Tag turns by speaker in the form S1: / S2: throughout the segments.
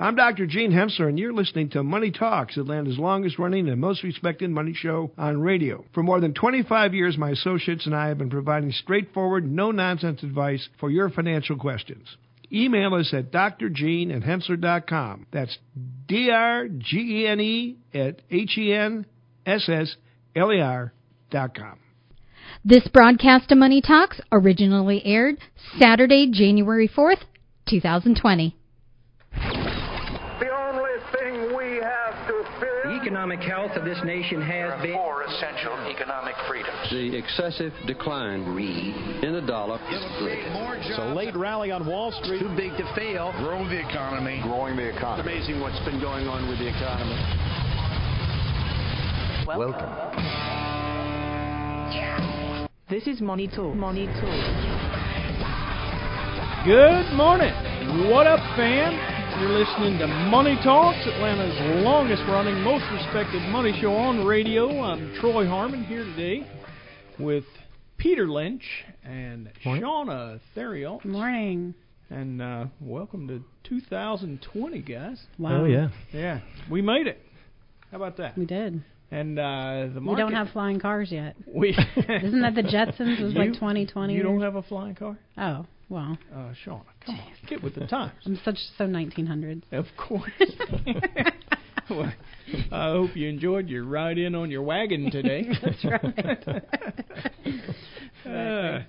S1: I'm Dr. Gene Hensssler, and you're listening to Money Talks, Atlanta's longest running and most respected money show on radio. For more than 25 years, my associates and I have been providing straightforward, no nonsense advice for your financial questions. Email us at drgene at hensssler.com. That's D R G E N E at H E N S S L E R dot com.
S2: This broadcast of Money Talks originally aired Saturday, January 4th, 2020.
S3: The only thing we have to fear.
S4: The economic health of this nation has been.
S5: Four essential economic freedoms.
S6: The excessive decline in the dollar is good.
S7: It's a late rally on Wall Street.
S4: Too big to fail.
S8: Grow the economy.
S9: Growing the economy.
S7: It's amazing what's been going on with the economy.
S5: Welcome.
S10: Welcome. This is Money Talk. Money Talk.
S11: Good morning. What up, fam? You're listening to Money Talks, Atlanta's longest running, most respected money show on radio. I'm Troy Harmon here today with Peter Lynch and
S12: morning.
S11: Shawna Theriault.
S12: Good morning.
S11: And uh, welcome to 2020, guys.
S12: Wow.
S13: Oh, yeah.
S11: Yeah, we made it. How about that?
S12: We did.
S11: And uh, the
S12: We don't have flying cars yet.
S11: We
S12: Isn't that the Jetsons? Was
S11: You-
S12: like 2020.
S11: You don't have a flying car?
S12: Oh, well.
S11: Uh, Shawna, come on, get with the times.
S12: I'm such so 1900s.
S11: Of course. well, I hope you enjoyed your ride in on your wagon today.
S12: That's right.
S11: Uh,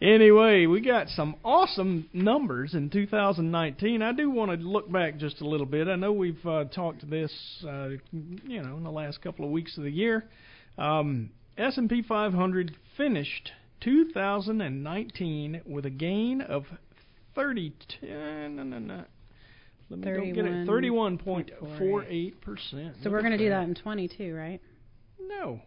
S11: anyway, we got some awesome numbers in 2019. I do want to look back just a little bit. I know we've uh, talked this, uh, you know, in the last couple of weeks of the year. Um, S&P 500 finished 2019 with a gain of 30. No, no, no. Let me go get it. 31.48 percent.
S12: So we're going to do that in 22, right?
S11: No.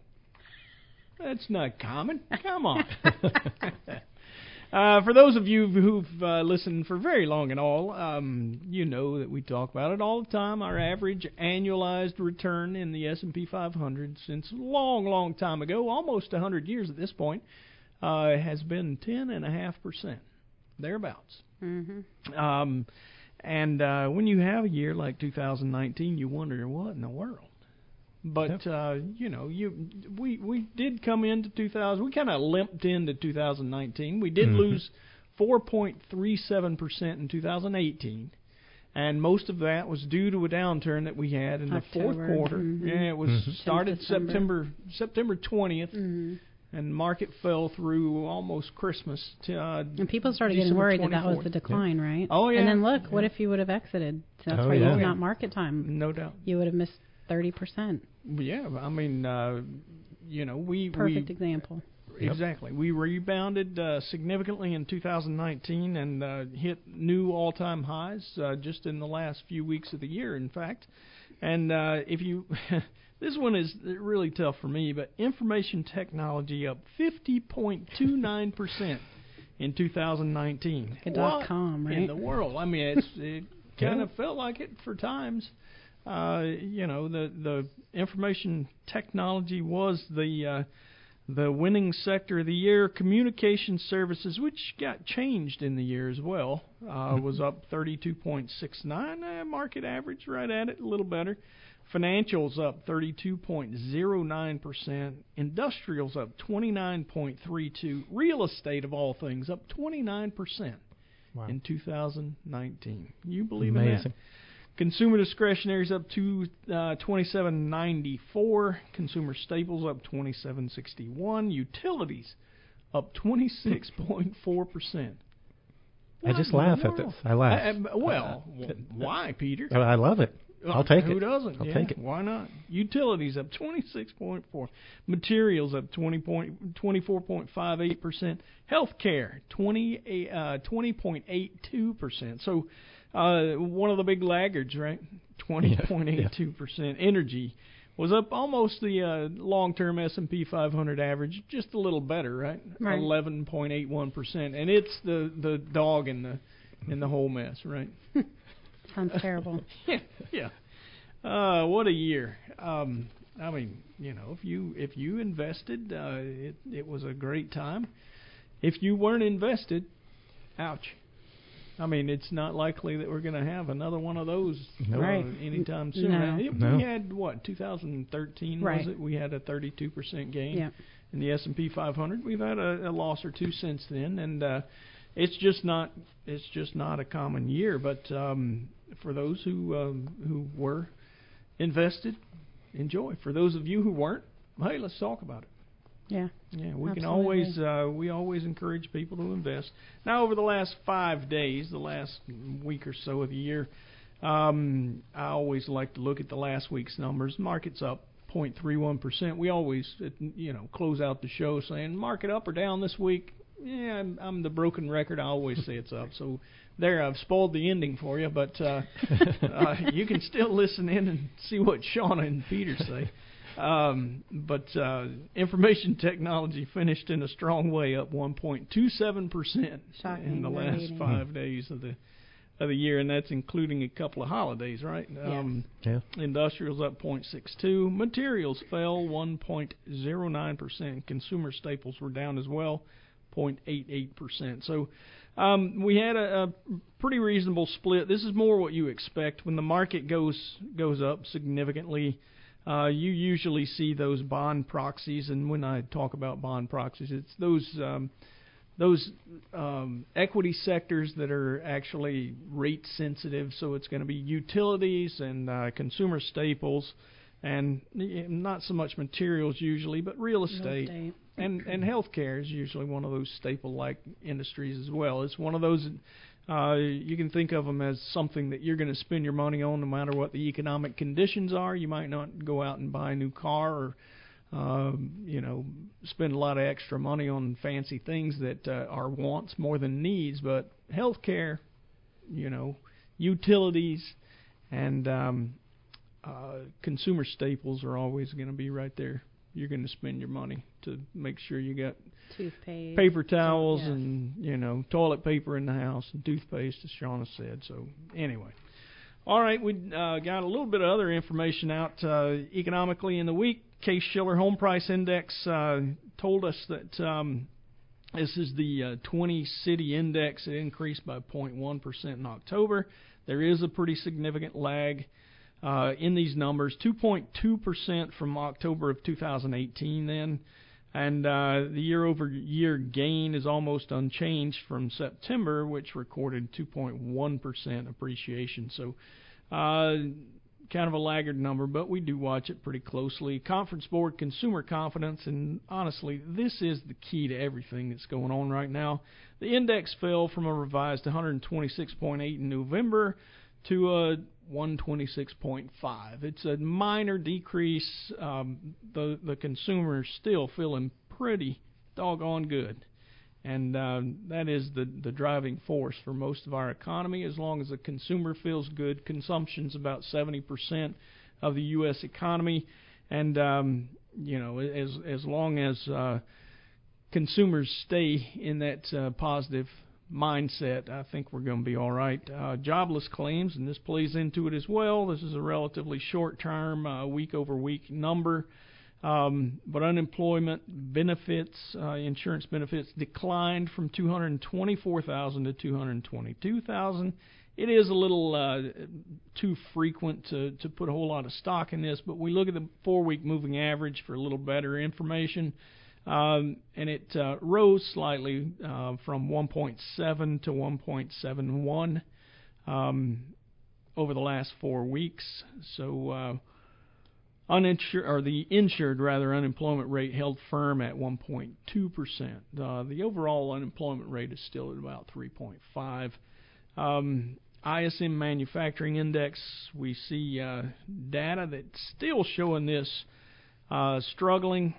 S11: That's not common. Come on. uh, for those of you who've uh, listened for very long and all, um, you know that we talk about it all the time. Our average annualized return in the S&P 500 since a long, long time ago, almost 100 years at this point, uh, has been 10.5%, thereabouts.
S12: Mm-hmm.
S11: Um, and uh, when you have a year like 2019, you wonder what in the world. But uh, you know, you we we did come into 2000. We kind of limped into 2019. We did
S13: Mhm.
S11: lose 4.37 percent in 2018, and most of that was due to a downturn that we had in the fourth
S12: October,
S11: quarter.
S12: mhm.
S11: Yeah, it was
S13: Mhm.
S11: started September September 20th,
S12: hmm
S11: and market fell through almost Christmas. To, uh,
S12: And people started getting
S11: December
S12: worried that that was the decline, right?
S11: Oh, yeah.
S12: And then look, what if you would have exited? So that's
S13: Oh,
S12: why
S13: yeah.
S12: it's not market time.
S11: No doubt.
S12: You would have missed 30%.
S11: Yeah, I mean, uh, you know, we
S12: Perfect
S11: we
S12: example.
S11: exactly we rebounded uh, significantly in 2019 and uh, hit new all-time highs uh, just in the last few weeks of the year. In fact, and uh, if you this one is really tough for me, but information technology up 50.29 percent in 2019.
S12: Like a dot
S11: What
S12: com,
S11: In the world, I mean, it's it kind of felt like it for times uh, you know, the the information technology was the uh, the winning sector of the year. Communication services, which got changed in the year as well, uh, was up 32.69, uh, market average, right at it, a little better. Financials up 32.09 percent. Industrials up 29.32. Real estate, of all things, up 29 percent
S13: Wow.
S11: in 2019. You believe in that?
S13: Amazing.
S11: Consumer discretionaries up to uh, 27.94. Consumer staples up 27.61. Utilities up 26.4 percent.
S13: I just laugh at this. I laugh.
S11: well, w- why, Peter?
S13: I love it. I'll take
S11: Who
S13: it.
S11: Who doesn't?
S13: I'll
S11: yeah,
S13: take it.
S11: Why not? Utilities up 26.4. Materials up 20 point, 24.58 percent. Healthcare 20 uh, 20.82 percent. So uh, one of the big laggards, right? 20.82 percent. Energy was up almost the uh, long-term S&P 500 average, just a little better, right?
S12: Right.
S11: 11.81 percent, and it's the the dog in the in the whole mess, right?
S12: Sounds terrible.
S11: yeah, yeah. Uh, what a year. Um, I mean, you know, if you if you invested, uh, it it was a great time. If you weren't invested, ouch. I mean, it's not likely that we're going to have another one of those
S13: No.
S11: uh,
S12: Right.
S11: anytime soon.
S12: No.
S11: Uh,
S13: No.
S11: We had what 2013
S12: Right.
S11: was it? We had a 32 percent gain
S12: Yeah.
S11: in the S&P 500. We've had a, a loss or two since then, and uh, it's just not it's just not a common year. But um, for those who um, who were invested, enjoy. For those of you who weren't, hey, let's talk about it.
S12: Yeah.
S11: Yeah, we can always uh, we always encourage people to invest. Now, over the last five days, the last week or so of the year, um, I always like to look at the last week's numbers. Market's up 0.31 percent. We always, you know, close out the show saying market up or down this week. Yeah, I'm, I'm the broken record. I always say it's up. So there, I've spoiled the ending for you, but uh, uh, you can still listen in and see what Shawna and Peter say. Um, but uh, information technology finished in a strong way, up 1.27 percent in the last
S12: eating.
S11: five days of the of the year, and that's including a couple of holidays, right? Um,
S13: Yeah.
S11: Industrials up 0.62. Materials fell 1.09 percent. Consumer staples were down as well, 0.88 percent. So um, we had a, a pretty reasonable split. This is more what you expect when the market goes goes up significantly. Uh, you usually see those bond proxies, and when I talk about bond proxies, it's those um, those um, equity sectors that are actually rate sensitive. So it's going to be utilities and uh, consumer staples, and not so much materials usually, but real estate.
S12: estate.
S11: And and healthcare is usually one of those staple-like industries as well. It's one of those uh, you can think of them as something that you're going to spend your money on no matter what the economic conditions are. You might not go out and buy a new car or um, you know, spend a lot of extra money on fancy things that uh, are wants more than needs. But healthcare, you know, utilities, and um, uh, consumer staples are always going to be right there. You're going to spend your money to make sure you got
S12: Toothpaste.
S11: paper towels and you know toilet paper in the house and toothpaste, as Shawna said. So anyway, all right, we uh, got a little bit of other information out uh, economically in the week. Case Shiller Home Price Index uh, told us that um, this is the uh, 20 city index. It increased by 0.1 percent in October. There is a pretty significant lag. Uh, in these numbers, 2.2% from October of 2018, then, and uh, the year-over-year gain is almost unchanged from September, which recorded 2.1% appreciation. So, uh, kind of a laggard number, but we do watch it pretty closely. Conference Board consumer confidence, and honestly, this is the key to everything that's going on right now. The index fell from a revised 126.8 in November to a 126.5. It's a minor decrease. Um, the the consumer's still feeling pretty doggone good, and uh, that is the the driving force for most of our economy. As long as the consumer feels good, consumption's about 70% of the U.S. economy, and um, you know as as long as uh, consumers stay in that uh, positive mindset, I think we're going to be all right. Uh, jobless claims, and this plays into it as well. This is a relatively short-term, uh, week-over-week number. Um, but unemployment benefits, uh, insurance benefits, declined from 224,000 to 222,000. It is a little uh, too frequent to, to put a whole lot of stock in this, but we look at the four-week moving average for a little better information. Um, and it uh, rose slightly uh, from 1.7 to 1.71 um, over the last four weeks. So uh, uninsured or the insured rather unemployment rate held firm at 1.2 percent. Uh, the overall unemployment rate is still at about 3.5. Um, ISM Manufacturing Index, we see uh, data that's still showing this uh, struggling.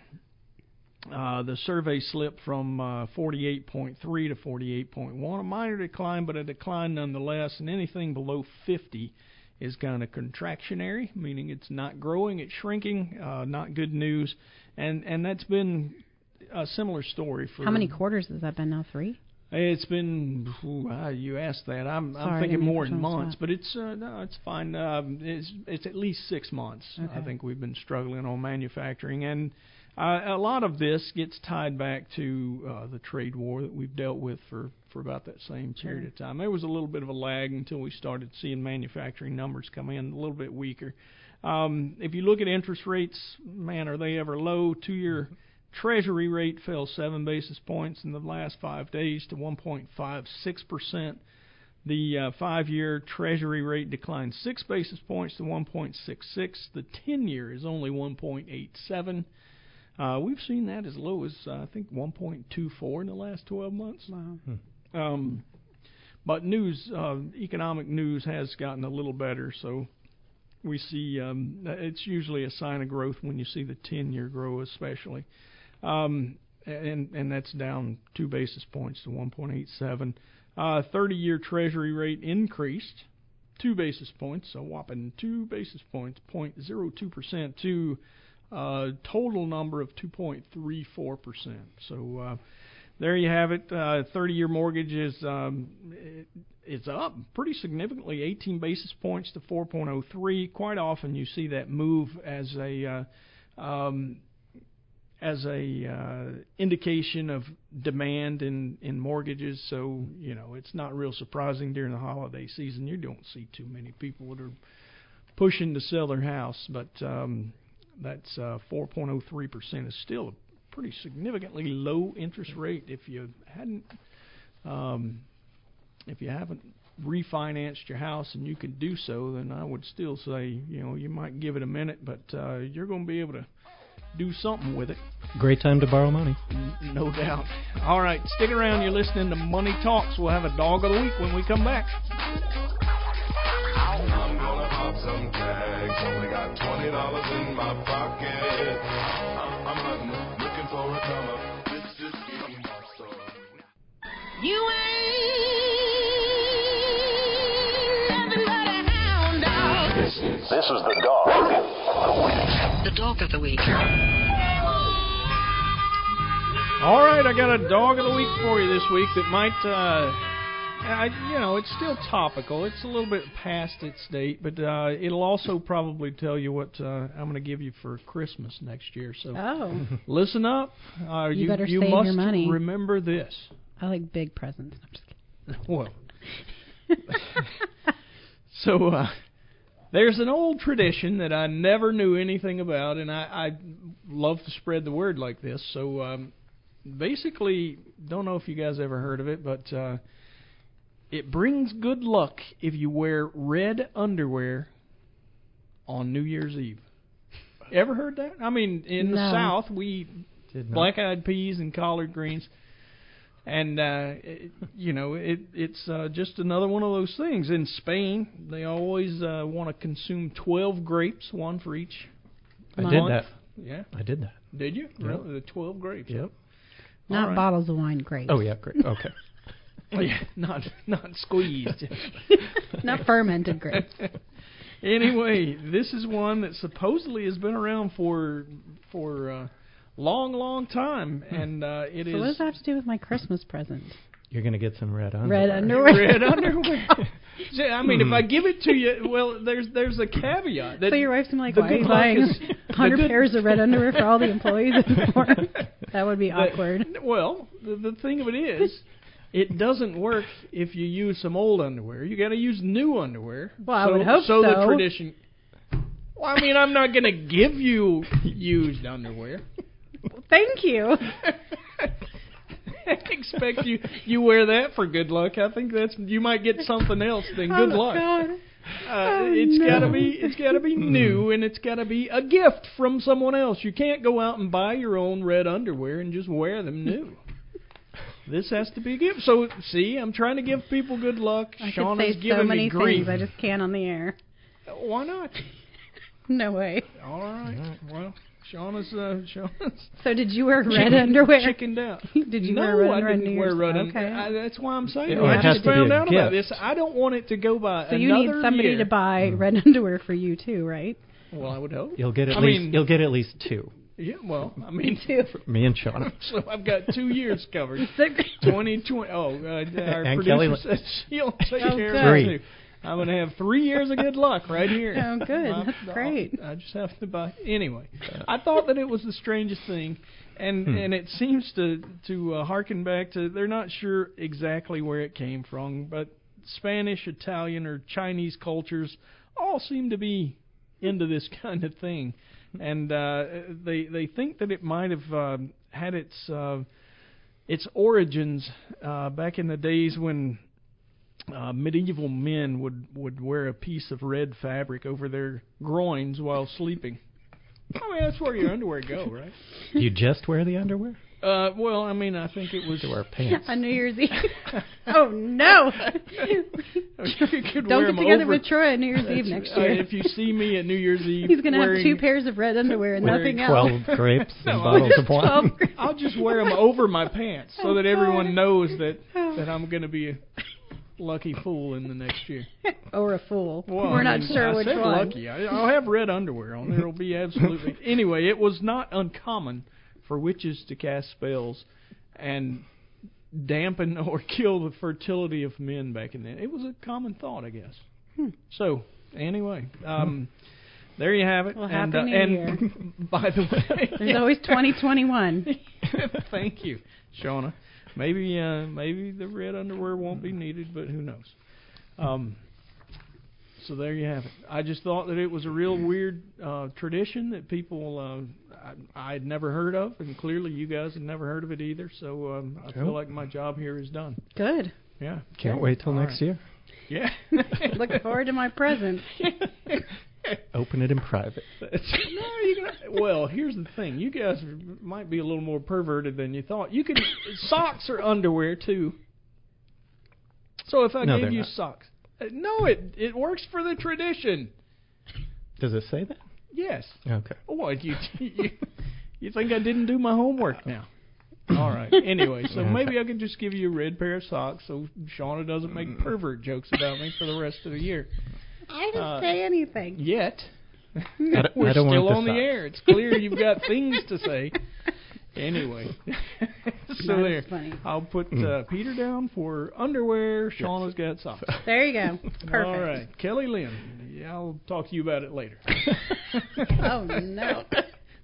S11: Uh, the survey slipped from uh, 48.3 to 48.1, a minor decline, but a decline nonetheless. And anything below 50 is kind of contractionary, meaning it's not growing, it's shrinking. Uh, not good news, and and that's been a similar story for
S12: How many quarters has that been now? Three.
S11: It's been ooh, uh, you asked that. I'm
S12: Sorry,
S11: I'm thinking more in
S12: put you on the
S11: months,
S12: spot.
S11: but it's uh, no, it's fine. Um, it's it's at least six months. I think we've been struggling on manufacturing, and uh, a lot of this gets tied back to uh, the trade war that we've dealt with for for about that same period
S12: Sure.
S11: of time. There was a little bit of a lag until we started seeing manufacturing numbers come in a little bit weaker. Um, if you look at interest rates, man, are they ever low? Two-year Treasury rate fell seven basis points in the last five days to 1.56 percent. The uh, five-year Treasury rate declined six basis points to 1.66. The 10-year is only 1.87. Uh, we've seen that as low as uh, I think 1.24 in the last 12 months.
S12: Wow.
S11: Um, but news, uh, economic news has gotten a little better. So we see um, it's usually a sign of growth when you see the 10-year grow, especially, um, and and that's down two basis points to 1.87. Uh, 30-year Treasury rate increased two basis points, a whopping two basis points, 0.02 percent, to a total number of 2.34 percent. So. Uh, there you have it. Uh, 30-year mortgage is um, it, it's up pretty significantly, 18 basis points to 4.03. Quite often, you see that move as a uh, um, as a uh, indication of demand in in mortgages. So you know, it's not real surprising during the holiday season. You don't see too many people that are pushing to sell their house, but um, that's uh, 4.03 percent is still a pretty significantly low interest rate. If you hadn't, um, if you haven't refinanced your house and you can do so, then I would still say you know you might give it a minute, but uh, you're going to be able to do something with it.
S13: Great time to borrow money.
S11: No doubt. All right, stick around. You're listening to Money Talks. We'll have a dog of the week when we come back.
S8: Tags. Only got twenty dollars in my pocket. I'm, I'm hunting, looking for a come up. This is getting my soul.
S9: You ain't nothing but a hound dog.
S5: This, this is the dog of the week.
S9: The dog of the week.
S11: All right, I got a dog of the week for you this week that might, uh, I, you know, it's still topical. It's a little bit past its date, but uh, it'll also probably tell you what uh, I'm going to give you for Christmas next year. So
S12: Oh.
S11: listen up. Uh,
S12: You
S11: you
S12: better
S11: you
S12: save
S11: must
S12: your money.
S11: remember this.
S12: I like big presents. I'm just kidding.
S11: Well, so uh, there's an old tradition that I never knew anything about, and I, I love to spread the word like this. So um, basically, don't know if you guys ever heard of it, but uh, it brings good luck if you wear red underwear on New Year's Eve. Ever heard that? I mean, in the South, we eat black-eyed peas and collard greens and uh it, you know it it's uh just another one of those things in Spain they always uh want to consume 12 grapes one for each
S13: I
S11: month.
S13: did that.
S11: yeah
S13: I did that.
S11: did you
S13: Yep.
S11: really the 12 grapes
S13: Yep.
S12: Not
S11: All right.
S12: bottles of wine, grapes.
S13: Oh yeah, great. Okay.
S11: Yeah not not squeezed
S12: Not fermented grapes.
S11: anyway this is one that supposedly has been around for for uh long long time and uh it
S12: so
S11: is
S12: what does that have to do with my Christmas present?
S13: You're gonna get some red underwear.
S12: Red underwear.
S11: red underwear See, I mean, if I give it to you, well, there's there's a caveat. That
S12: so your wife's gonna be like,
S11: the
S12: why are you buying
S11: is-
S12: 100 pairs of red underwear for all the employees that would be
S11: The-
S12: awkward.
S11: Well, the, the thing of it is, it doesn't work if you use some old underwear. You got to use new underwear.
S12: Well, I
S11: so,
S12: would hope
S11: so. the tradition. Well, I mean, I'm not going to give you used underwear.
S12: Thank you.
S11: I expect you you wear that for good luck. I think that's you might get something else than good
S12: oh,
S11: luck.
S12: God.
S11: Uh,
S12: Oh,
S11: it's
S12: no.
S11: gotta be it's gotta be new and it's gotta be a gift from someone else. You can't go out and buy your own red underwear and just wear them new. This has to be a gift. So see, I'm trying to give people good luck.
S12: I
S11: Sean
S12: could
S11: is
S12: say
S11: giving
S12: so
S11: me
S12: many
S11: grief.
S12: things. I just can't on the air.
S11: Why not?
S12: No way.
S11: All right. Well, Sean is uh, Sean
S12: So did you wear red
S11: chicken-
S12: underwear?
S11: Chickened out.
S12: Did you
S11: no,
S12: wear red
S11: I
S12: underwear on
S11: didn't
S12: New
S11: wear
S12: Year's?
S11: red
S12: Okay.
S11: underwear. I, that's why I'm saying.
S13: It
S11: I just found
S13: a
S11: out about this. I don't want it to go by
S12: So
S11: another
S12: you need somebody
S11: year.
S12: to buy red underwear for you too, right?
S11: Well, I would hope.
S13: You'll get at
S11: I
S13: least
S11: mean-
S13: you'll get at least two.
S11: Yeah, well, I mean,
S12: too.
S13: Me and Sean.
S11: so I've got two years covered.
S12: Six.
S11: 2020. Oh, uh, our
S13: And
S11: producer
S13: Kelly-
S11: said she'll take
S12: Oh,
S11: care
S12: good.
S11: of it
S13: Three.
S11: I'm gonna have three years of good luck right here.
S12: Oh, good.
S11: I'm-
S12: That's great.
S11: I just have to buy. Anyway, I thought that it was the strangest thing, and
S13: Hmm.
S11: and it seems to to uh, harken back to they're not sure exactly where it came from, but Spanish, Italian, or Chinese cultures all seem to be into this kind of thing, and uh, they they think that it might have um, had its uh, its origins uh, back in the days when uh, medieval men would would wear a piece of red fabric over their groins while sleeping. I mean, that's where your underwear go, right?
S13: You just wear the underwear?
S11: Uh, well, I mean, I think it was.
S13: To wear pants.
S12: On New Year's Eve. oh no!
S11: you could
S12: Don't
S11: wear
S12: get
S11: 'em
S12: together
S11: over.
S12: with Troy on New Year's Eve next
S11: Uh,
S12: year.
S11: if you see me at New Year's Eve,
S12: He's gonna
S11: wearing,
S12: have two pairs of red underwear and
S11: wearing
S12: nothing else.
S13: Twelve grapes
S11: No,
S13: and
S11: I
S13: bottles
S11: just-
S13: of wine.
S12: 12 grapes.
S11: I'll just wear them over my pants so
S12: Oh,
S11: that everyone
S12: God.
S11: knows that
S12: Oh.
S11: that I'm going to be a lucky fool in the next year.
S12: or a fool.
S11: Well,
S12: We're
S11: I
S12: not
S11: mean,
S12: sure
S11: I
S12: which
S11: said
S12: one.
S11: lucky. I, I'll have red underwear on. There'll be absolutely anyway. It was not uncommon for witches to cast spells and dampen or kill the fertility of men back in then. It was a common thought, I guess.
S12: Hmm.
S11: So anyway, um, there you have it.
S12: Well,
S11: and
S12: Happy
S11: uh,
S12: New
S11: and
S12: Year.
S11: by the way,
S12: There's always 2021.
S11: Thank you, Shawna. Maybe uh, maybe the red underwear won't be needed, but who knows? Um, so there you have it. I just thought that it was a real weird uh, tradition that people uh, I, I had never heard of, and clearly you guys had never heard of it either. So um, I feel like my job here is done.
S12: Good.
S11: Yeah.
S13: Can't wait till
S11: All
S13: next
S11: right.
S13: year.
S11: Yeah.
S12: Looking forward to my present.
S13: Open it in private.
S11: No, you can, well, here's the thing. You guys might be a little more perverted than you thought. You can socks or underwear too. So if I
S13: No,
S11: gave you
S13: not.
S11: socks, no, it it works for the tradition.
S13: Does it say that?
S11: Yes.
S13: Okay.
S11: What you you, you think I didn't do my homework now? All right. Anyway, so
S13: Okay.
S11: maybe I could just give you a red pair of socks so Shawna doesn't make pervert jokes about me for the rest of the year.
S12: I didn't
S11: Uh,
S12: say anything.
S11: Yet.
S13: I don't-
S11: We're
S13: I don't
S11: still
S13: want
S11: on
S13: the
S11: the air. It's clear you've got things to say. Anyway, so
S12: That
S11: there.
S12: is funny.
S11: I'll put uh, Peter down for underwear. Shawna's got socks.
S12: There you go. Perfect.
S11: All right, Kelly Lynn. Yeah, I'll talk to you about it later.
S12: Oh no.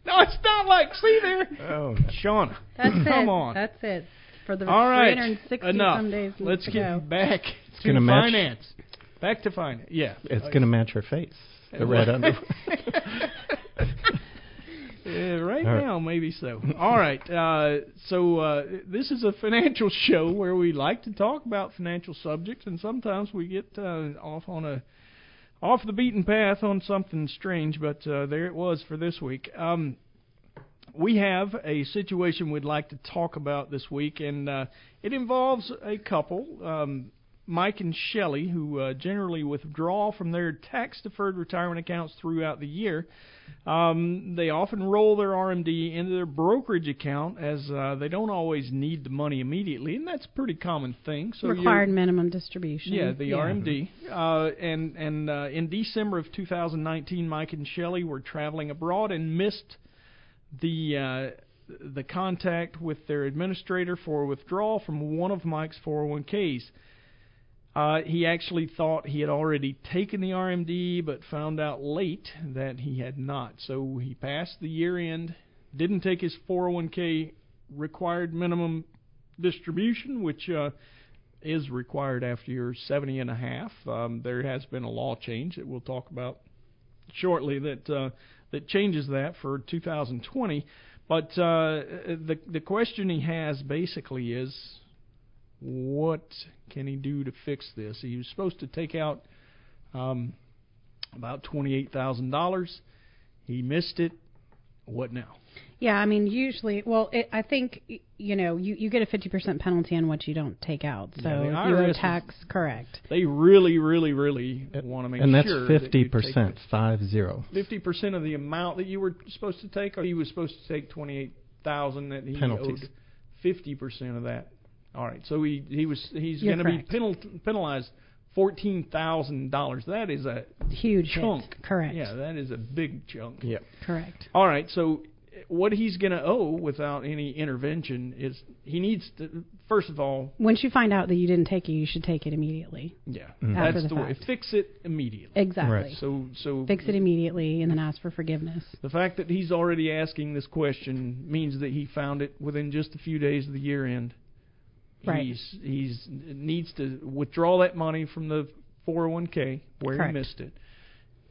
S11: No, it's not like. See there.
S13: Oh,
S11: Shawna.
S12: That's it.
S11: Come on.
S12: That's it. For the
S11: All right.
S12: 360
S11: Enough.
S12: some days
S11: Let's
S12: to
S11: get
S12: go.
S11: back to
S13: gonna match-
S11: finance. Back to finance. Yeah.
S13: it's gonna match her face. The red underwear.
S11: Right,
S13: All right.
S11: now, maybe so. All right. Uh, so uh, this is a financial show where we like to talk about financial subjects, and sometimes we get uh, off on a off the beaten path on something strange. But uh, there it was for this week. Um, we have a situation we'd like to talk about this week, and uh, it involves a couple, um, Mike and Shelley, who uh, generally withdraw from their tax-deferred retirement accounts throughout the year. Um, they often roll their RMD into their brokerage account, as uh, they don't always need the money immediately, and that's a pretty common thing. So
S12: Required minimum distribution.
S11: yeah, the RMD. Uh, and and uh, in December of 2019, Mike and Shelley were traveling abroad and missed the uh, the contact with their administrator for withdrawal from one of Mike's 401ks. Uh, he actually thought he had already taken the RMD, but found out late that he had not. So he passed the year end, didn't take his 401k required minimum distribution, which uh, is required after you're 70 and a half. Um, there has been a law change that we'll talk about shortly that uh, that changes that for 2020. But uh, the the question he has basically is, what can he do to fix this? He was supposed to take out um, about twenty-eight thousand dollars. He missed it. What now?
S12: Yeah, I mean, usually, well, it, I think you know, you you get a fifty percent penalty on what you don't take out. So
S11: Yeah, the
S12: if you
S11: IRS
S12: owe
S11: is-
S12: tax, correct.
S11: They really, really, really want to make sure.
S13: and that's
S11: sure that
S13: fifty
S11: you take
S13: percent, five zero.
S11: fifty percent of the amount that you were supposed to take, or he was supposed to take twenty eight thousand that he
S13: Penalties.
S11: owed fifty percent of that. All right, so he he was he's going to be penal, penalized fourteen thousand dollars. That is a
S12: Huge hit.
S11: chunk.
S12: Correct.
S11: Yeah, that is a big chunk.
S13: Yeah.
S12: Correct.
S11: All right, so uh, what he's going to owe without any intervention is he needs to first of all
S12: Once you find out that you didn't take it, you should take it immediately.
S11: yeah
S12: Mhm.
S11: That's
S12: the
S11: the way fix it immediately
S12: Exactly. Right.
S11: so so
S12: Fix it immediately and then ask for forgiveness.
S11: the fact that he's already asking this question means that he found it within just a few days of the year end
S12: Right.
S11: he's he's needs to withdraw that money from the 401k where
S12: Correct.
S11: he missed it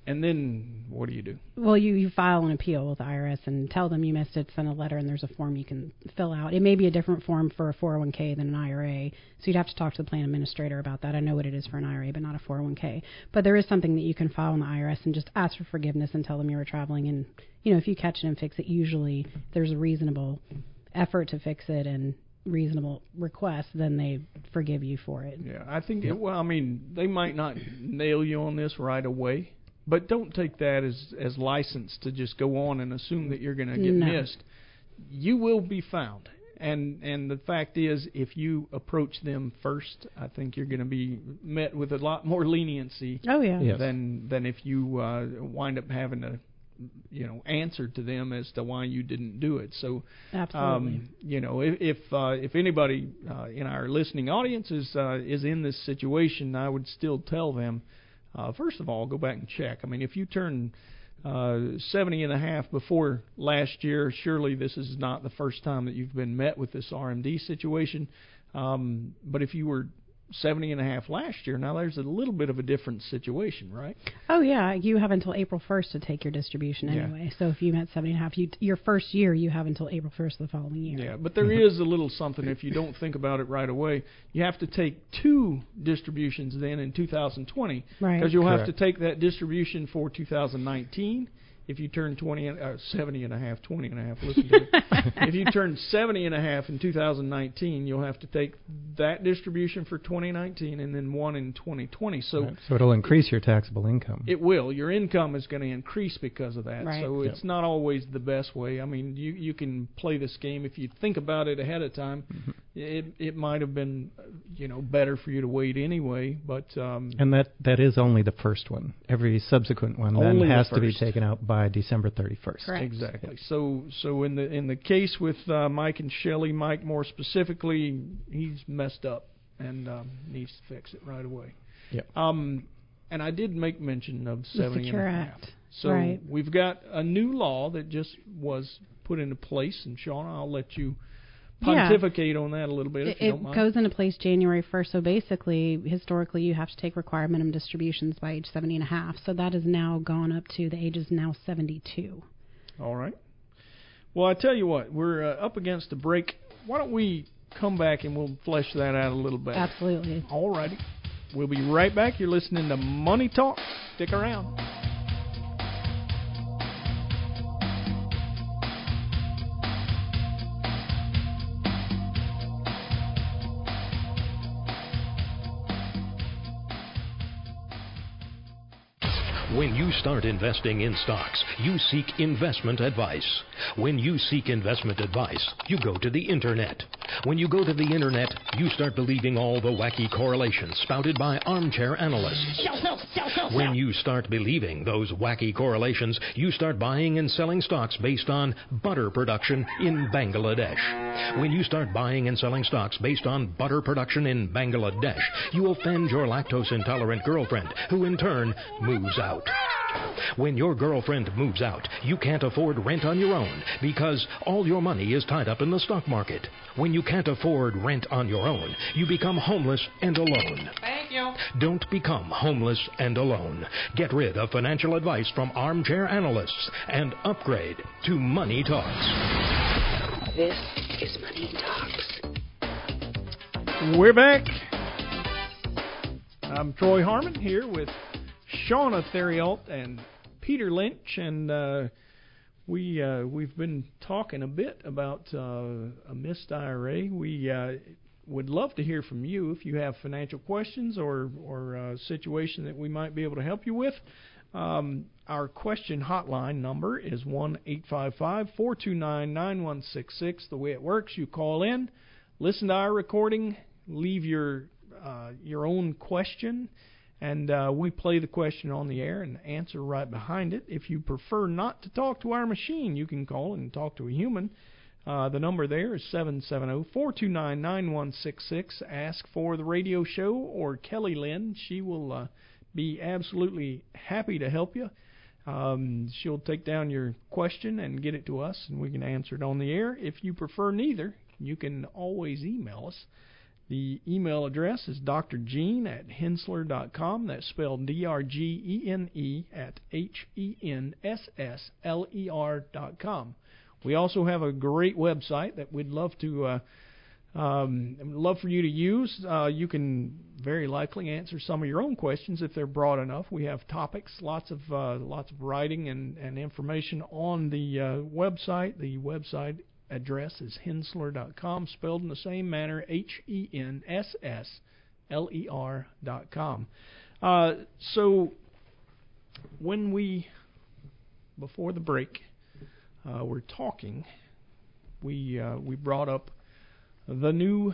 S11: and then what do you do
S12: Well, you, you file an appeal with the IRS and tell them you missed it, send a letter, and there's a form you can fill out. It may be a different form for a 401k than an IRA, so you'd have to talk to the plan administrator about that. I know what it is for an IRA, but not a 401k. But there is something that you can file in the IRS and just ask for forgiveness and tell them you were traveling. And, you know, if you catch it and fix it, usually there's a reasonable effort to fix it and reasonable request, then they forgive you for it.
S11: Yeah, I think. Well, I mean, they might not nail you on this right away, but don't take that as as license to just go on and assume that you're going to get
S12: No.
S11: missed. You will be found, and and the fact is, if you approach them first, I think you're going to be met with a lot more leniency.
S12: Oh, yeah. Yes.
S11: Than than if you uh, wind up having to, you know, answer to them as to why you didn't do it. So
S12: Absolutely.
S11: um, you know, if if, uh, if anybody uh, in our listening audience is uh, is in this situation, I would still tell them, uh, first of all, go back and check. I mean, if you turn uh, 70 and a half before last year, surely this is not the first time that you've been met with this RMD situation. Um, but if you were 70 and a half last year, now there's a little bit of a different situation, right?
S12: Oh yeah, you have until April 1st to take your distribution anyway.
S11: Yeah.
S12: anyway. So if you met seventy and a half, you your first year you have until April 1st of the following year.
S11: Yeah, but there is a little something if you don't think about it right away. You have to take two distributions then in 2020
S12: Right.
S11: because you'll have to take that distribution for 2019 if you turn 20 uh, 70 and a half, 20 and a half, listen to me. if you turn 70 and a half in 2019, you'll have to take that distribution for 2019 and then one in 2020. So
S13: Right. so it'll increase your taxable income.
S11: it will. Your income is going to increase because of that.
S12: Right.
S11: So
S13: Yep.
S11: it's not always the best way. I mean, you you can play this game if you think about it ahead of time.
S13: Mm-hmm.
S11: It it might have been, uh, you know, better for you to wait anyway. But um,
S13: and that that is only the first one. Every subsequent one then
S11: Only the
S13: has to be taken out by December 31st.
S12: Correct.
S11: exactly. So so in the in the case with uh, Mike and Shelley, Mike more specifically, he's messed up and um, needs to fix it right away.
S13: Yep.
S11: Um, and I did make mention of seventy and
S12: Secure
S11: a half.
S12: Act.
S11: So
S12: Right.
S11: we've got a new law that just was put into place, and Sean, I'll let you
S12: Yeah.
S11: pontificate on that a little bit if
S12: It,
S11: you don't mind.
S12: goes into place January 1st. So basically, historically, you have to take required minimum distributions by age 70 and a half. So that has now gone up to the age is now 72.
S11: All right. Well, I tell you what, we're uh, up against a break. Why don't we come back and we'll flesh that out a little bit.
S12: Absolutely.
S11: All righty. We'll be right back. You're listening to Money Talk. Stick around.
S5: Start investing in stocks, you seek investment advice. When you seek investment advice, you go to the internet. When you go to the internet, you start believing all the wacky correlations spouted by armchair analysts. When you start believing those wacky correlations, you start buying and selling stocks based on butter production in Bangladesh. When you start buying and selling stocks based on butter production in Bangladesh, you offend your lactose intolerant girlfriend, who in turn moves out. When your girlfriend moves out, you can't afford rent on your own because all your money is tied up in the stock market. When you can't afford rent on your own, you become homeless and alone.
S9: Thank you.
S5: Don't become homeless and alone. Get rid of financial advice from armchair analysts and upgrade to Money Talks.
S14: This is Money Talks.
S11: We're back. I'm Troy Harmon here with Shawna Theriault and Peter Lynch, and uh, we uh, we've been talking a bit about uh, a missed IRA. We uh, would love to hear from you if you have financial questions or or a situation that we might be able to help you with. Um, our question hotline number is one eight five five four two nine nine one six six. The way it works, you call in, listen to our recording, leave your uh, your own question, and uh, we play the question on the air and answer right behind it. If you prefer not to talk to our machine, you can call and talk to a human. Uh, the number there is 770-429-9166. Ask for the radio show or Kelly Lynn. She will uh, be absolutely happy to help you. Um, she'll take down your question and get it to us, and we can answer it on the air. If you prefer neither, you can always email us. The email address is drgene at hensssler.com. That's spelled D-R-G-E-N-E at H-E-N-S-S-L-E-R dot com. We also have a great website that we'd love to uh, um, love for you to use. Uh, you can very likely answer some of your own questions if they're broad enough. We have topics, lots of uh, lots of writing and, and information on the uh, website. The website address is hensssler.com, spelled in the same manner, H-E-N-S-S-L-E-R dot. Uh, so when we before the break uh, were talking, we uh, we brought up the new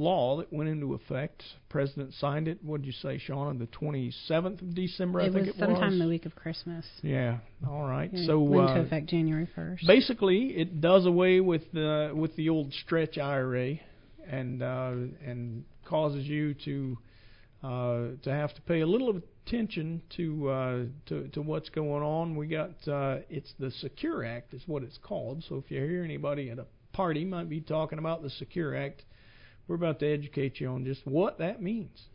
S11: law that went into effect. President signed it. What did you say, Sean? On the 27th of December,
S12: it
S11: I think
S12: was
S11: it was.
S12: sometime the week of Christmas.
S11: Yeah. All right.
S12: Yeah,
S11: so
S12: went
S11: uh,
S12: into effect January 1st.
S11: basically, it does away with the with the old stretch IRA, and uh, and causes you to uh, to have to pay a little attention to uh, to to what's going on. We got uh, it's the Secure Act is what it's called. So if you hear anybody at a party might be talking about the Secure Act, we're about to educate you on just what that means.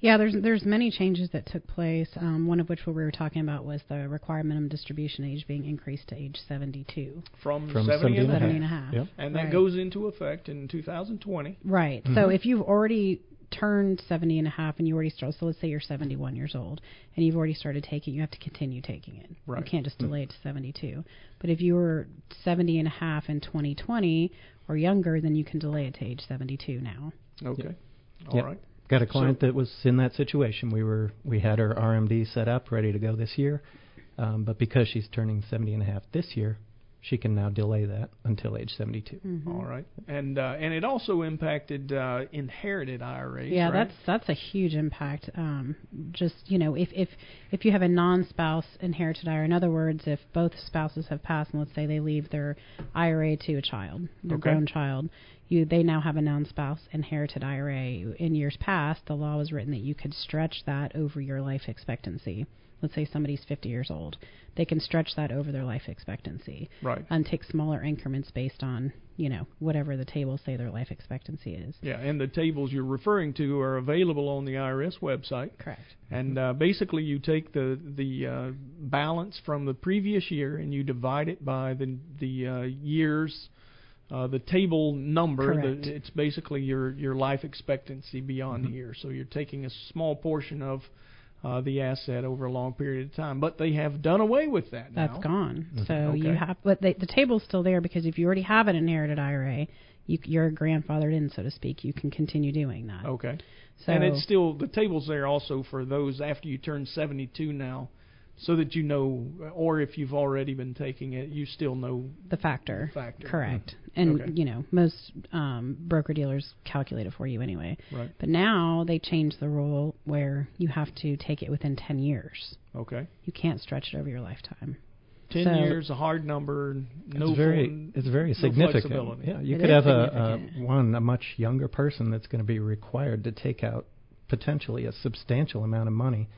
S12: Yeah, there's there's many changes that took place. Um, one of which what we were talking about was the required minimum distribution age being increased to age 72.
S11: From,
S13: From
S11: 70 and a
S12: 70
S11: half.
S12: and a half.
S13: Yep.
S11: And that
S12: Right.
S11: goes into effect in 2020.
S12: Right. So
S13: Mhm.
S12: if you've already turned 70 and a half and you already started, so let's say you're 71 years old and you've already started taking, you have to continue taking it.
S11: Right.
S12: You can't just delay it to 72. But if you were 70 and a half in 2020 or younger, then you can delay it to age 72 now.
S11: Okay. All
S13: Yep.
S11: right.
S13: Got a client
S11: So-
S13: that was in that situation. We were we had her RMD set up, ready to go this year, um, but because she's turning 70 and a half this year, she can now delay that until age 72.
S12: Mm-hmm.
S11: All right, and uh, and it also impacted uh, inherited IRAs.
S12: Yeah,
S11: right?
S12: that's that's a huge impact. Um, just you know, if if if you have a non-spouse inherited IRA, in other words, if both spouses have passed, and let's say they leave their IRA to a child, their
S11: Okay.
S12: grown child, you they now have a non-spouse inherited IRA. In years past, the law was written that you could stretch that over your life expectancy. Let's say somebody's 50 years old, they can stretch that over their life expectancy
S11: right.
S12: and take smaller increments based on you know whatever the tables say their life expectancy is.
S11: Yeah, and the tables you're referring to are available on the IRS website.
S12: Correct.
S11: And uh, basically, you take the the uh, balance from the previous year and you divide it by the the uh, years, uh, the table number. The, it's basically your your life expectancy beyond
S13: Mhm.
S11: here. So you're taking a small portion of uh, the asset over a long period of time. But they have done away with that now.
S12: That's gone.
S13: Mhm.
S12: So you have, but the, the table's still there because if you already have an inherited IRA, you, you're grandfathered in, so to speak. You can continue doing that.
S11: Okay.
S12: So
S11: and it's still the table's there also for those after you turn 72 now, so that you know, or if you've already been taking it, you still know
S12: the factor.
S11: the factor.
S12: Correct. And
S11: Okay.
S12: you know, most um, broker dealers calculate it for you anyway.
S11: Right.
S12: But now they changed the rule where you have to take it within 10 years.
S11: Okay.
S12: You can't stretch it over your lifetime.
S11: Ten
S12: So-
S11: years, a hard number. No
S13: it's very
S11: full-
S13: it's very
S11: no
S13: significant.
S11: flexibility.
S13: Yeah, you
S12: It
S13: could have a, a one a much younger person that's going to be required to take out potentially a substantial amount of money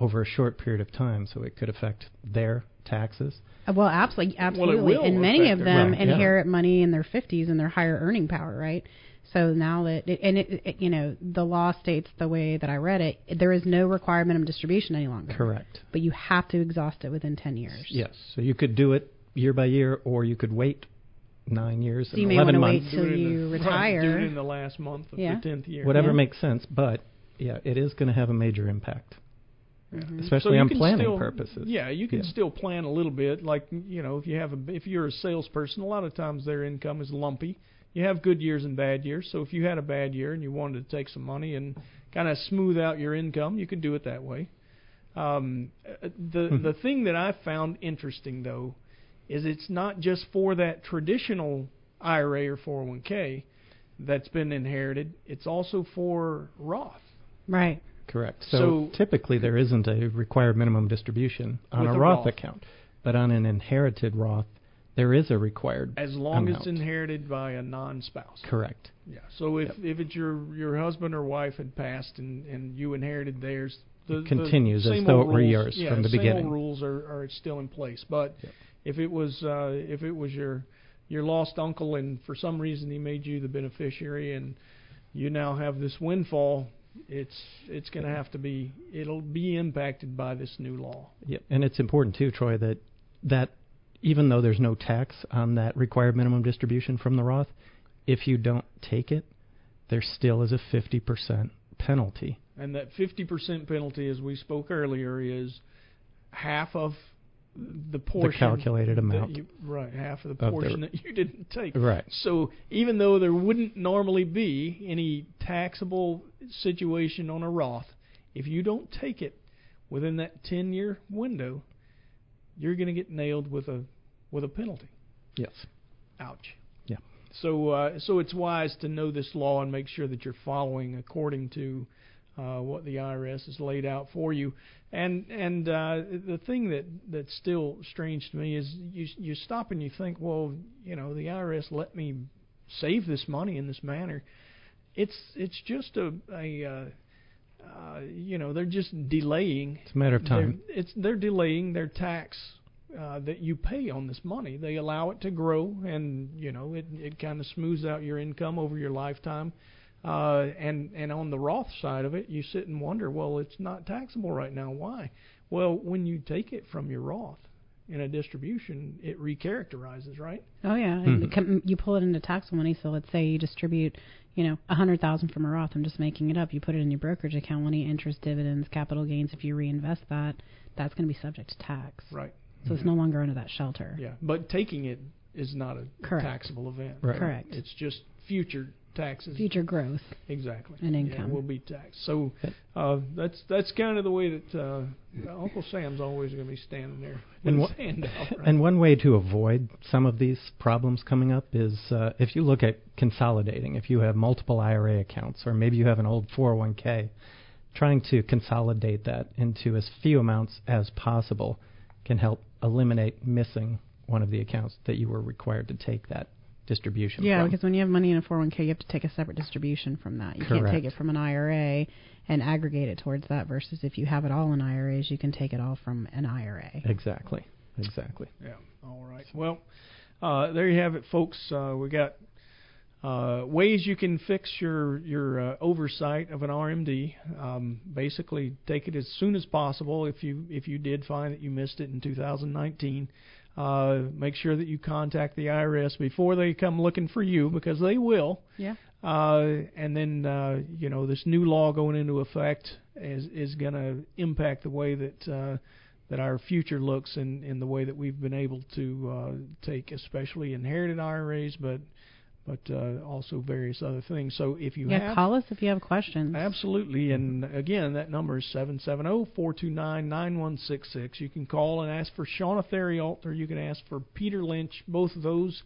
S13: over a short period of time, so it could affect their taxes.
S12: Uh, Well, absolutely, absolutely.
S11: will
S12: and many of them
S13: Right, yeah.
S12: inherit money in their 50s and their higher earning power, right? So now that it, and it, it, you know, the law states the way that I read it, there is no requirement minimum distribution any longer.
S13: Correct.
S12: But you have to exhaust it within 10 years.
S13: Yes. So you could do it year by year, or you could wait nine years
S12: So you
S13: and
S12: may
S13: eleven
S12: wanna wait
S13: months.
S12: till
S11: Do it in
S12: you
S11: the,
S12: retire.
S11: Right, do it in the last month of
S12: Yeah.
S11: the tenth year.
S13: Whatever
S12: Yeah.
S13: makes sense, but yeah, it is going to have a major impact,
S12: Mhm.
S13: Especially
S11: you
S13: on planning
S11: still-
S13: purposes.
S11: Yeah, you can
S13: Yeah.
S11: still plan a little bit. Like you know, if you have a if you're a salesperson, a lot of times their income is lumpy. You have good years and bad years. So if you had a bad year and you wanted to take some money and kind of smooth out your income, you could do it that way. Um, uh, the
S13: Mhm.
S11: the thing that I found interesting though is it's not just for that traditional IRA or 401k that's been inherited. It's also for Roth.
S12: Right.
S13: Correct. So,
S11: So-
S13: typically there isn't a required minimum distribution on a
S11: a
S13: Roth,
S11: Roth.
S13: account, but on an inherited Roth, there is a required
S11: As long as
S13: amount.
S11: it's inherited by a non-spouse.
S13: Correct.
S11: Yeah. So if if it's your your husband or wife had passed and and you inherited theirs, the,
S13: It continues
S11: the
S13: as though it were yours
S11: yeah,
S13: from the
S11: same
S13: beginning.
S11: Old rules are are still in place. But if it was uh, if it was your your lost uncle and for some reason he made you the beneficiary and you now have this windfall, it's it's going to have to be it'll be impacted by this new law.
S13: Yep. And it's important too, Troy, that that even though there's no tax on that required minimum distribution from the Roth, if you don't take it, there still is a 50% penalty.
S11: And that 50% penalty, as we spoke earlier, is half of the portion.
S13: the
S11: calculated
S13: amount
S11: you- right, half of the
S13: of the-
S11: portion that you didn't take.
S13: Right.
S11: So even though there wouldn't normally be any taxable situation on a Roth, if you don't take it within that 10 year window, you're going to get nailed with a with a penalty.
S13: Yes.
S11: Ouch.
S13: Yeah.
S11: So uh, so it's wise to know this law and make sure that you're following according to uh, what the IRS has laid out for you. And and uh, the thing that that's still strange to me is you you stop and you think, well, you know, the IRS let me save this money in this manner. It's it's just a a uh, uh, you know they're just delaying.
S13: It's a matter of time.
S11: They're, it's they're delaying their tax uh, that you pay on this money. They allow it to grow, and you know it it kind of smooths out your income over your lifetime. Uh, and and on the Roth side of it, you sit and wonder, well, it's not taxable right now. Why? Well, when you take it from your Roth in a distribution, it recharacterizes, right?
S12: Oh yeah,
S11: Mhm.
S12: you pull it into taxable money. So let's say you distribute, you know, a hundred thousand from a Roth. I'm just making it up. You put it in your brokerage account. Any interest, dividends, capital gains, if you reinvest that, that's going to be subject to tax.
S11: Right.
S12: So it's no longer under that shelter.
S11: Yeah, but taking it is not a
S12: Correct.
S11: taxable event.
S12: Right. Correct.
S11: It's just future taxes.
S12: Future growth.
S11: Exactly.
S12: And
S11: Yeah,
S12: income.
S11: will be taxed. So uh, that's that's kind of the way that uh, Uncle Sam's always going to be standing there
S13: And,
S11: his
S13: wha-
S11: out. Right?
S13: and one way to avoid some of these problems coming up is uh, if you look at consolidating. If you have multiple IRA accounts, or maybe you have an old 401k, trying to consolidate that into as few amounts as possible can help eliminate missing one of the accounts that you were required to take that distribution
S12: Yeah,
S13: from.
S12: because when you have money in a 401k, you have to take a separate distribution from that. You can't take it from an IRA and aggregate it towards that. Versus if you have it all in IRAs, you can take it all from an IRA.
S13: Exactly. Exactly.
S11: Yeah. All right. Well, uh, there you have it, folks. Uh, we got uh, ways you can fix your your uh, oversight of an RMD. Um, basically, take it as soon as possible. If you if you did find that you missed it in 2019, uh, make sure that you contact the IRS before they come looking for you because they will.
S12: Yeah.
S11: Uh, and then uh, you know this new law going into effect is is going to impact the way that uh, that our future looks and in the way that we've been able to uh, take, especially inherited IRAs, but but uh, also various other things. So if you
S12: yeah,
S11: have
S12: call us if you have questions.
S11: Absolutely. And again, that number is 770-429-9166. You can call and ask for Shawna Theriault or you can ask for Peter Lynch. Both of those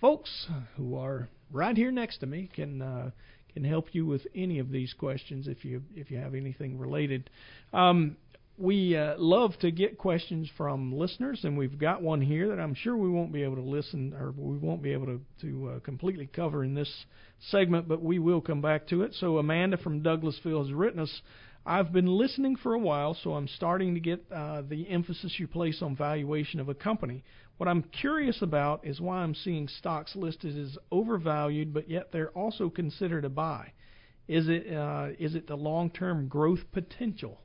S11: folks who are right here next to me can uh, can help you with any of these questions if you if you have anything related. Um, we uh, love to get questions from listeners, and we've got one here that I'm sure we won't be able to listen or we won't be able to to uh, completely cover in this segment, but we will come back to it. So Amanda from Douglasville has written us. I've been listening for a while, so I'm starting to get uh, the emphasis you place on valuation of a company. What I'm curious about is why I'm seeing stocks listed as overvalued, but yet they're also considered a buy. Is it uh, is it the long-term growth potential?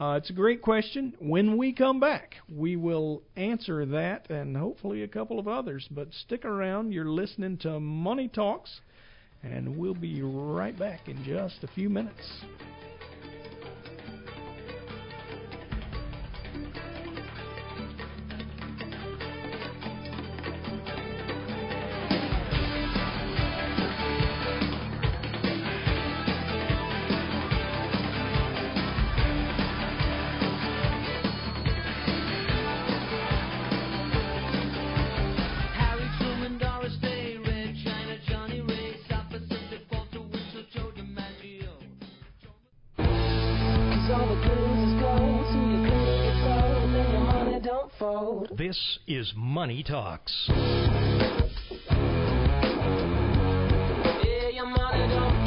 S11: Uh, it's a great question. When we come back, we will answer that and hopefully a couple of others. But stick around. You're listening to Money Talks, and we'll be right back in just a few minutes.
S5: This is Money Talks.
S9: Yeah, your money don't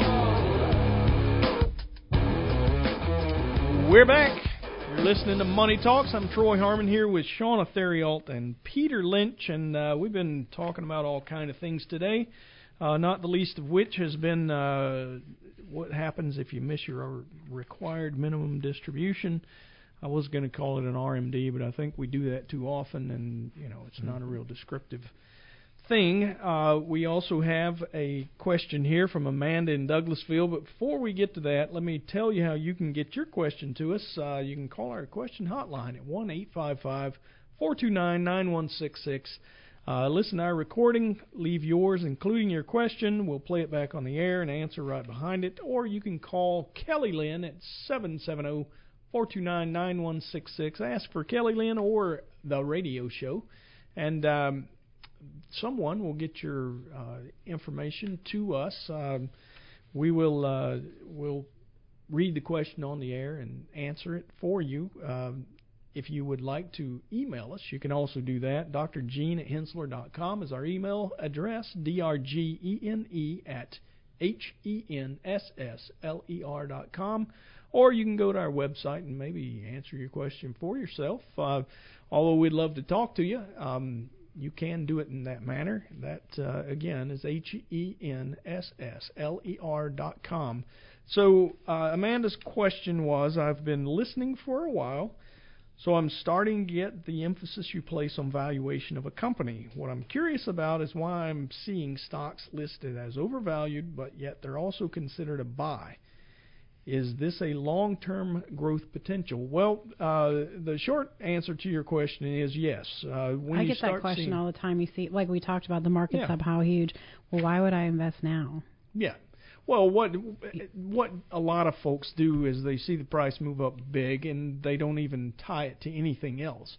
S9: fold.
S11: We're back. You're listening to Money Talks. I'm Troy Harmon here with Shawna Theriault and Peter Lynch, and uh, we've been talking about all kind of things today. Uh, not the least of which has been uh, what happens if you miss your required minimum distribution. I was going to call it an RMD, but I think we do that too often, and you know it's not a real descriptive thing. Uh, we also have a question here from Amanda in Douglasville, but before we get to that, let me tell you how you can get your question to us. Uh, you can call our question hotline at one eight five five four two nine nine one six six. Uh, listen to our recording, leave yours, including your question. We'll play it back on the air and answer right behind it. Or you can call Kelly Lynn at 770 429 9166. Ask for Kelly Lynn or the radio show. And um, someone will get your uh, information to us. Um, we will uh, will read the question on the air and answer it for you. Um, if you would like to email us, you can also do that. Dr. Gene at Henssler.com is our email address. D-R-G-E-N-E at H-E-N-S-S-L-E-R dot com. Or you can go to our website and maybe answer your question for yourself. Uh, although we'd love to talk to you, um, you can do it in that manner. That, uh, again, is H-E-N-S-S-L-E-R dot com. So uh, Amanda's question was, I've been listening for a while so I'm starting to get the emphasis you place on valuation of a company. What I'm curious about is why I'm seeing stocks listed as overvalued, but yet they're also considered a buy. Is this a long-term growth potential? Well, uh, the short answer to your question is yes. Uh, when
S12: I
S11: you
S12: get that question
S11: seeing,
S12: all the time. You see, like we talked about, the market's
S11: Yeah.
S12: up how huge. Well, why would I invest now?
S11: Yeah. Well, what what a lot of folks do is they see the price move up big and they don't even tie it to anything else.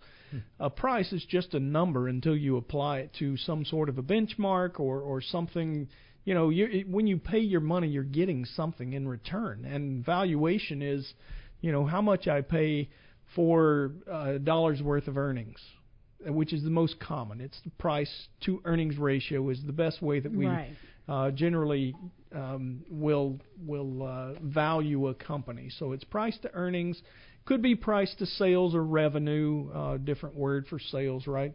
S11: A price is just a number until you apply it to some sort of a benchmark or or something. You know, you when you pay your money, you're getting something in return. And valuation is, you know, how much I pay for a dollar's worth of earnings, uh, which is the most common. It's the price to earnings ratio is the best way that we
S12: Right.
S11: uh, generally um, will will uh, value a company. So it's price to earnings, could be price to sales or revenue, uh, different word for sales, right?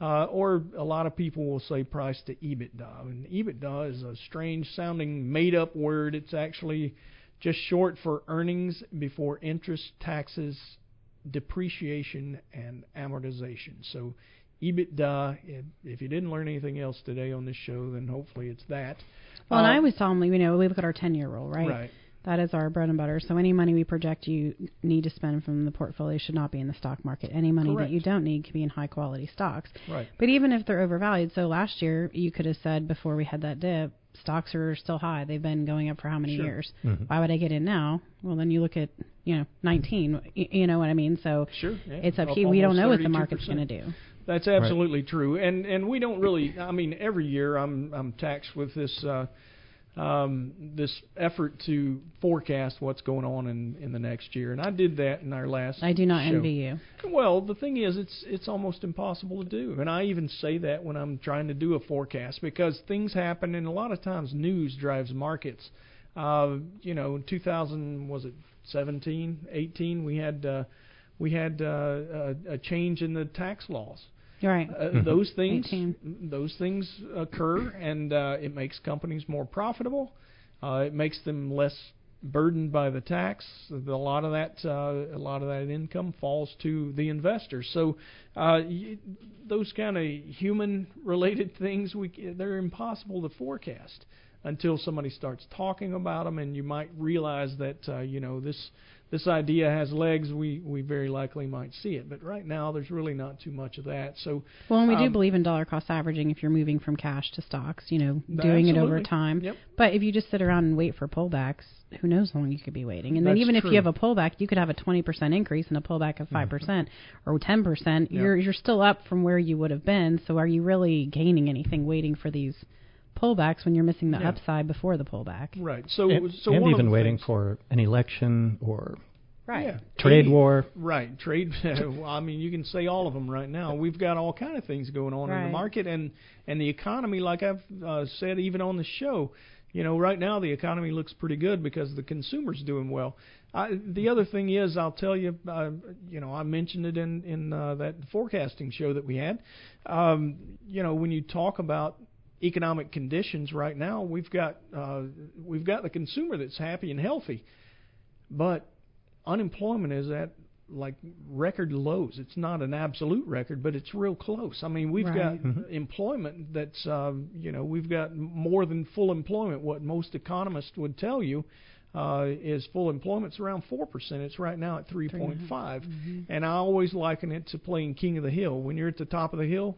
S11: Uh, or a lot of people will say price to EBITDA. And EBITDA is a strange sounding made up word. It's actually just short for earnings before interest, taxes, depreciation, and amortization. So EBITDA, if, you didn't learn anything else today on this show, then hopefully it's that.
S12: Well, and
S11: Uh,
S12: I always tell them, you know, we look at our 10 year rule, right?
S11: Right.
S12: That is our bread and butter. So any money we project you need to spend from the portfolio should not be in the stock market. Any money
S11: Correct.
S12: that you don't need can be in high quality stocks.
S11: Right.
S12: But even if they're overvalued, so last year you could have said before we had that dip, stocks are still high. They've been going up for how many
S11: Sure.
S12: years?
S13: Mhm.
S12: Why would I get in now? Well, then you look at you know 19. y- You know what I mean? So
S11: Sure. Yeah.
S12: it's up
S11: Up
S12: to you. We don't know what the market's going to do.
S11: That's absolutely true, and and we don't really. I mean, every year I'm I'm taxed with this uh, um, this effort to forecast what's going on in in the next year, and I did that in our last.
S12: I do not
S11: show.
S12: envy you.
S11: Well, the thing is, it's it's almost impossible to do, and I even say that when I'm trying to do a forecast because things happen, and a lot of times news drives markets. Uh, you know, in 2000 was it 17, 18? We had uh, we had uh, a, a change in the tax laws.
S12: Right.
S11: Uh, those things
S12: 18.
S11: those things occur, and uh, it makes companies more profitable. Uh, it makes them less burdened by the tax. A lot of that uh, a lot of that income falls to the investor. So uh, y- those kind of human related things we they're impossible to forecast until somebody starts talking about them, and you might realize that uh, you know this this idea has legs. We we very likely might see it, but right now there's really not too much of that. So
S12: Well, and we do
S11: um,
S12: believe in dollar cost averaging if you're moving from cash to stocks, you know, doing it over time.
S11: Yep.
S12: But if you just sit around and wait for pullbacks, who knows how long you could be waiting. And then
S11: That's
S12: even if you have a pullback, you could have a 20% increase and a pullback of 5% or 10%. You're you're still up from where you would have been. So are you really gaining anything waiting for these pullbacks when you're missing the
S11: Yeah.
S12: upside before the pullback?
S11: Right. So
S13: and,
S11: so
S13: and
S11: one
S13: even
S11: of
S13: waiting
S11: things-
S13: for an election or
S12: Right.
S11: Yeah.
S13: Trade
S11: Any-
S13: war.
S11: Right. Trade. I mean, you can say all of them right now. We've got all kind of things going on in the market and and the economy. Like I've uh, said, even on the show, you know, right now the economy looks pretty good because the consumer's doing well. I, the other thing is, I'll tell you, uh, you know, I mentioned it in in uh, that forecasting show that we had. Um, you know, when you talk about economic conditions right now, we've got uh, we've got the consumer that's happy and healthy, but unemployment is at like record lows. It's not an absolute record, but it's real close. I mean, we've
S12: Right.
S11: got employment that's um, you know we've got more than full employment. What most economists would tell you uh, is full employment's around four percent. It's right now at three point five, and I always liken it to playing king of the hill. When you're at the top of the hill,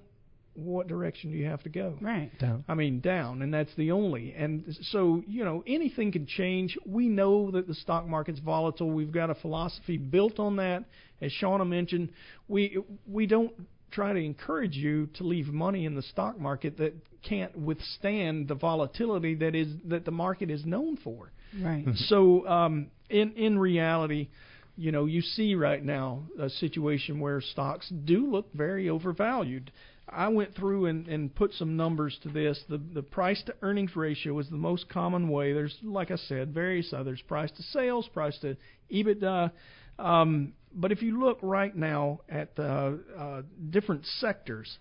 S11: what direction do you have to go?
S12: Right.
S13: Down.
S11: I mean, down, and that's the only. And so, you know, anything can change. We know that the stock market's volatile. We've got a philosophy built on that. As Shawna mentioned, we we don't try to encourage you to leave money in the stock market that can't withstand the volatility that is that the market is known for.
S12: Right.
S11: So, um, in in reality, you know, you see right now a situation where stocks do look very overvalued. I went through and, and put some numbers to this. The the price to earnings ratio is the most common way. There's, like I said, various others: price to sales, price to EBITDA. Um, but if you look right now at the uh, different sectors,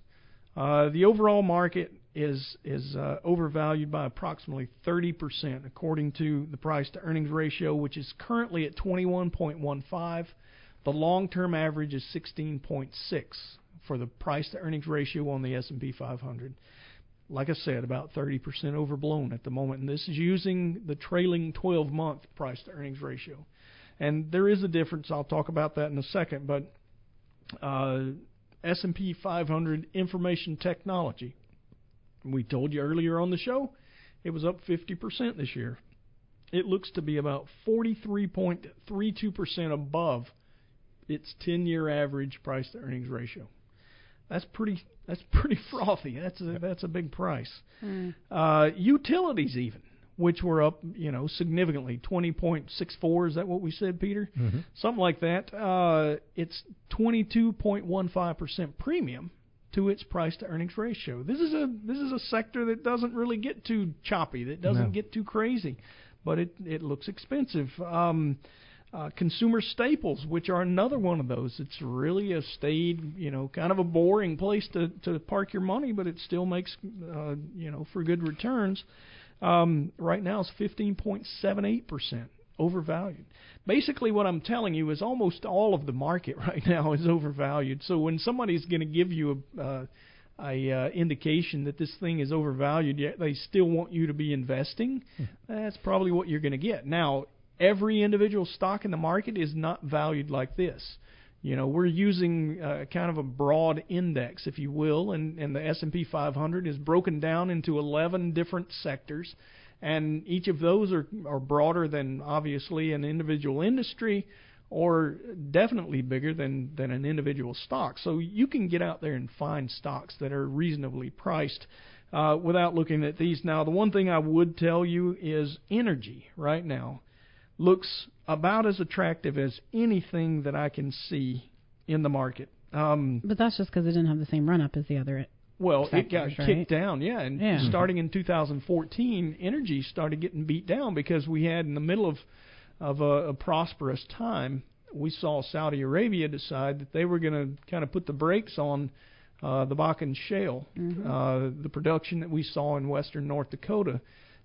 S11: uh, the overall market is is uh, overvalued by approximately 30%, according to the price to earnings ratio, which is currently at 21.15. The long-term average is 16.6 for the price to earnings ratio on the S&P 500. Like I said, about 30% overblown at the moment, and this is using the trailing 12-month price to earnings ratio. And there is a difference. I'll talk about that in a second, but uh, S&P 500 information technology. We told you earlier on the show it was up 50% this year. It looks to be about 43.32% above its 10-year average price to earnings ratio. That's pretty that's pretty frothy. That's a that's a big price.
S12: Mm.
S11: Uh, utilities even, which were up, you know, significantly, 20.64. Is that what we said, Peter?
S13: Mhm.
S11: Something like that. Uh, it's 22.15% premium to its price to earnings ratio. This is a this is a sector that doesn't really get too choppy, that doesn't
S13: No.
S11: get too crazy, but it it looks expensive. Um, uh, consumer staples, which are another one of those. It's really a stayed, you know, kind of a boring place to to park your money, but it still makes, uh, you know, for good returns. Um, right now it's 15.78 percent overvalued. Basically, what I'm telling you is almost all of the market right now is overvalued. So when somebody's going to give you a uh, a uh, indication that this thing is overvalued, yet they still want you to be investing, that's probably what you're going to get. Now, every individual stock in the market is not valued like this. You know, we're using uh, kind of a broad index, if you will, and, and the S&P 500 is broken down into 11 different sectors, and each of those are, are broader than obviously an individual industry, or definitely bigger than than an individual stock. So you can get out there and find stocks that are reasonably priced uh, without looking at these. Now, the one thing I would tell you is energy right now looks about as attractive as anything that I can see in the market. Um,
S12: But that's just because it didn't have the same run up as the other.
S11: well, it got
S12: right?
S11: kicked down, yeah, and
S12: Yeah.
S11: starting in 2014, energy started getting beat down because we had in the middle of of a, a prosperous time, we saw Saudi Arabia decide that they were going to kind of put the brakes on uh, the Bakken Shale,
S12: Mhm.
S11: uh, the production that we saw in western North Dakota.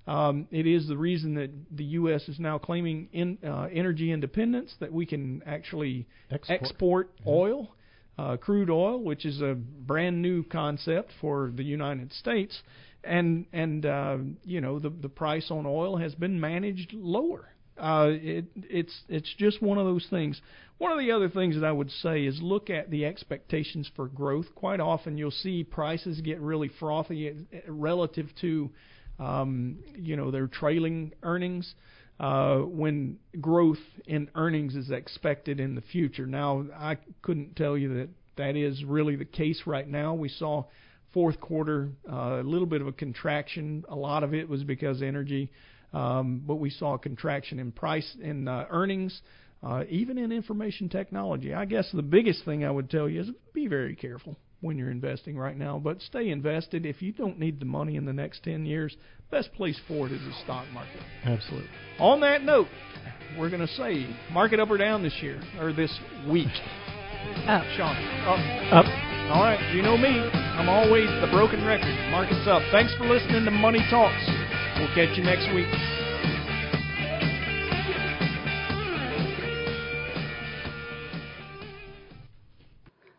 S11: Um, it is the reason that the U.S. is now claiming in, uh, energy independence, that we can actually
S13: Export.
S11: export oil, uh, crude oil, which is a brand new concept for the United States, and and uh, you know the the price on oil has been managed lower. Uh, it it's it's just one of those things. One of the other things that I would say is look at the expectations for growth. Quite often you'll see prices get really frothy relative to um, you know their trailing earnings uh, when growth in earnings is expected in the future. Now, I couldn't tell you that that is really the case right now. We saw fourth quarter uh, a little bit of a contraction. A lot of it was because energy, um, but we saw a contraction in price in uh, earnings. uh, even in information technology. I guess the biggest thing I would tell you is be very careful when you're investing right now, but stay invested. If you don't need the money in the next 10 years, best place for it is the stock market.
S13: Absolutely.
S11: On that note, we're going to say market up or down this year or this week.
S12: Up.
S11: Sean, up.
S13: Up.
S11: All right, you know me. I'm always the broken record. Market's up. Thanks for listening to Money Talks. We'll catch you next week.